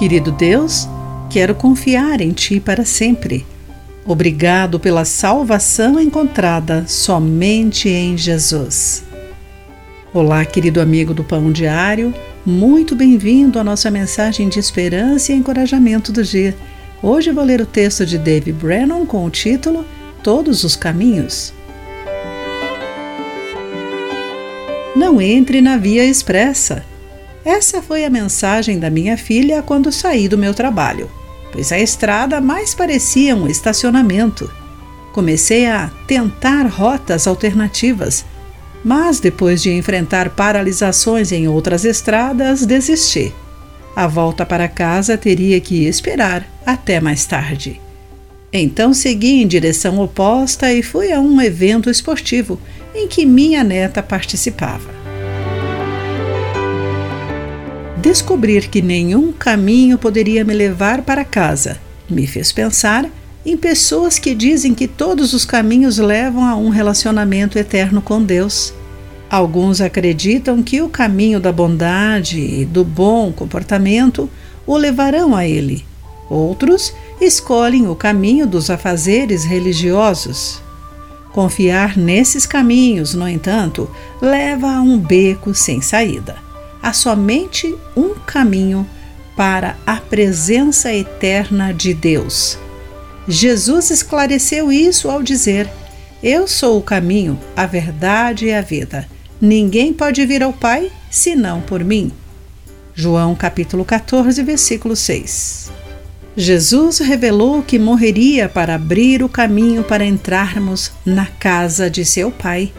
Querido Deus, quero confiar em Ti para sempre. Obrigado pela salvação encontrada somente em Jesus. Olá, querido amigo do Pão Diário, muito bem-vindo à nossa mensagem de esperança e encorajamento do dia. Hoje vou ler o texto de Dave Brennan com o título Todos os Caminhos. Não entre na via expressa. Essa foi a mensagem da minha filha quando saí do meu trabalho, pois a estrada mais parecia um estacionamento. Comecei a tentar rotas alternativas, mas depois de enfrentar paralisações em outras estradas, desisti. A volta para casa teria que esperar até mais tarde. Então segui em direção oposta e fui a um evento esportivo em que minha neta participava. Descobrir que nenhum caminho poderia me levar para casa me fez pensar em pessoas que dizem que todos os caminhos levam a um relacionamento eterno com Deus. Alguns acreditam que o caminho da bondade e do bom comportamento o levarão a Ele. Outros escolhem o caminho dos afazeres religiosos. Confiar nesses caminhos, no entanto, leva a um beco sem saída há somente um caminho para a presença eterna de Deus. Jesus esclareceu isso ao dizer: Eu sou o caminho, a verdade e a vida. Ninguém pode vir ao Pai senão por mim. João capítulo 14, versículo 6. Jesus revelou que morreria para abrir o caminho para entrarmos na casa de seu Pai.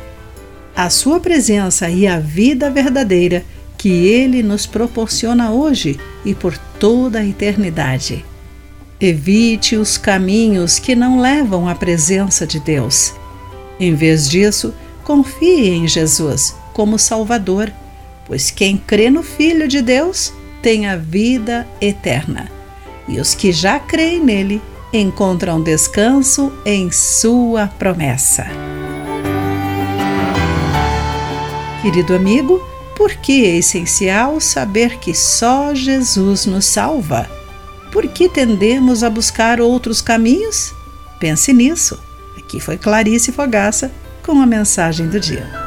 A sua presença e a vida verdadeira que Ele nos proporciona hoje e por toda a eternidade. Evite os caminhos que não levam à presença de Deus. Em vez disso, confie em Jesus como Salvador, pois quem crê no Filho de Deus tem a vida eterna. E os que já creem nele encontram descanso em Sua promessa. Querido amigo, por que é essencial saber que só Jesus nos salva? Por que tendemos a buscar outros caminhos? Pense nisso. Aqui foi Clarice Fogaça com a mensagem do dia.